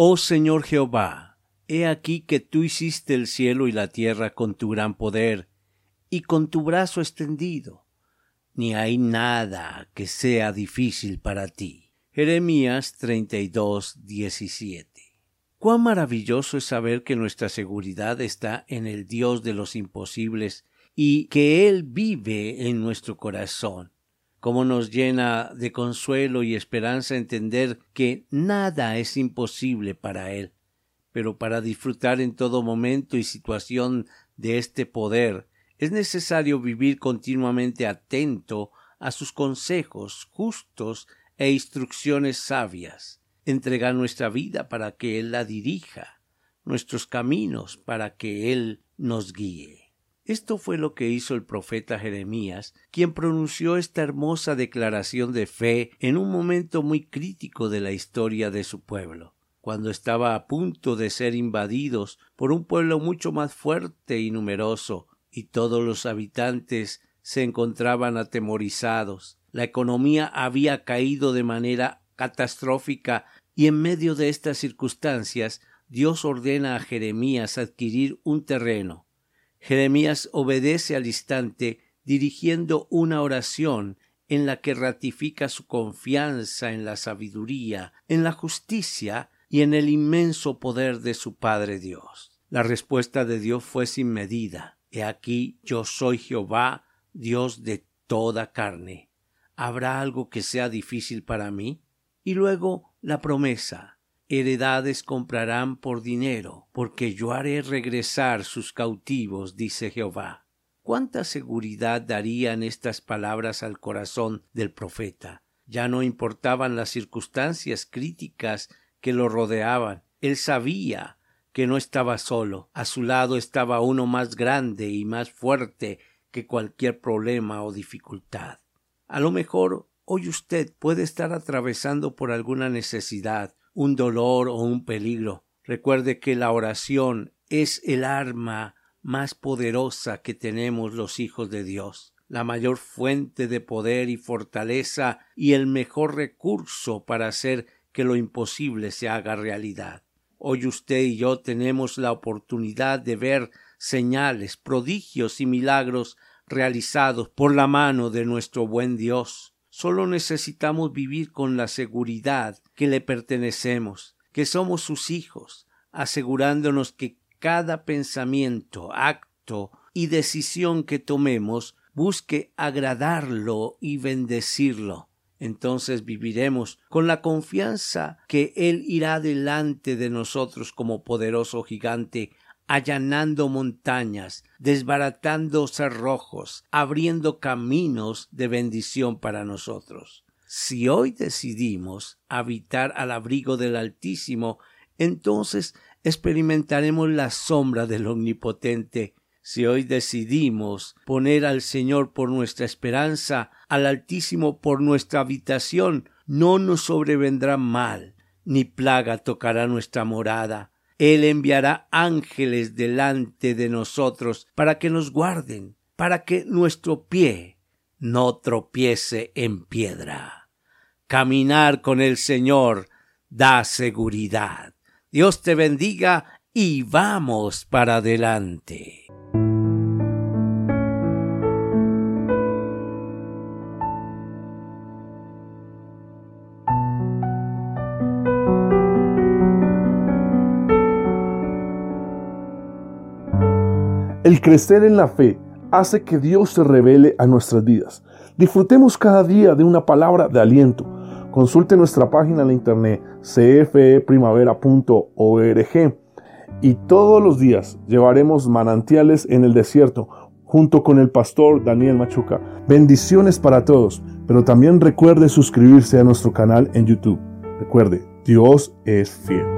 Oh Señor Jehová, he aquí que tú hiciste el cielo y la tierra con tu gran poder y con tu brazo extendido. Ni hay nada que sea difícil para ti. Jeremías 32, 17. Cuán maravilloso es saber que nuestra seguridad está en el Dios de los imposibles y que Él vive en nuestro corazón cómo nos llena de consuelo y esperanza entender que nada es imposible para Él. Pero para disfrutar en todo momento y situación de este poder, es necesario vivir continuamente atento a sus consejos justos e instrucciones sabias, entregar nuestra vida para que Él la dirija, nuestros caminos para que Él nos guíe. Esto fue lo que hizo el profeta Jeremías, quien pronunció esta hermosa declaración de fe en un momento muy crítico de la historia de su pueblo, cuando estaba a punto de ser invadidos por un pueblo mucho más fuerte y numeroso, y todos los habitantes se encontraban atemorizados. La economía había caído de manera catastrófica y en medio de estas circunstancias Dios ordena a Jeremías adquirir un terreno Jeremías obedece al instante dirigiendo una oración en la que ratifica su confianza en la sabiduría, en la justicia y en el inmenso poder de su Padre Dios. La respuesta de Dios fue sin medida. He aquí yo soy Jehová, Dios de toda carne. ¿Habrá algo que sea difícil para mí? Y luego la promesa heredades comprarán por dinero, porque yo haré regresar sus cautivos, dice Jehová. ¿Cuánta seguridad darían estas palabras al corazón del profeta? Ya no importaban las circunstancias críticas que lo rodeaban. Él sabía que no estaba solo. A su lado estaba uno más grande y más fuerte que cualquier problema o dificultad. A lo mejor hoy usted puede estar atravesando por alguna necesidad, un dolor o un peligro. Recuerde que la oración es el arma más poderosa que tenemos los hijos de Dios, la mayor fuente de poder y fortaleza y el mejor recurso para hacer que lo imposible se haga realidad. Hoy usted y yo tenemos la oportunidad de ver señales, prodigios y milagros realizados por la mano de nuestro buen Dios. Solo necesitamos vivir con la seguridad que le pertenecemos, que somos sus hijos, asegurándonos que cada pensamiento, acto y decisión que tomemos busque agradarlo y bendecirlo. Entonces viviremos con la confianza que Él irá delante de nosotros como poderoso gigante allanando montañas, desbaratando cerrojos, abriendo caminos de bendición para nosotros. Si hoy decidimos habitar al abrigo del Altísimo, entonces experimentaremos la sombra del Omnipotente. Si hoy decidimos poner al Señor por nuestra esperanza, al Altísimo por nuestra habitación, no nos sobrevendrá mal, ni plaga tocará nuestra morada él enviará ángeles delante de nosotros para que nos guarden, para que nuestro pie no tropiece en piedra. Caminar con el Señor da seguridad. Dios te bendiga y vamos para adelante. El crecer en la fe hace que Dios se revele a nuestras vidas. Disfrutemos cada día de una palabra de aliento. Consulte nuestra página en internet cfeprimavera.org y todos los días llevaremos manantiales en el desierto junto con el pastor Daniel Machuca. Bendiciones para todos, pero también recuerde suscribirse a nuestro canal en YouTube. Recuerde, Dios es fiel.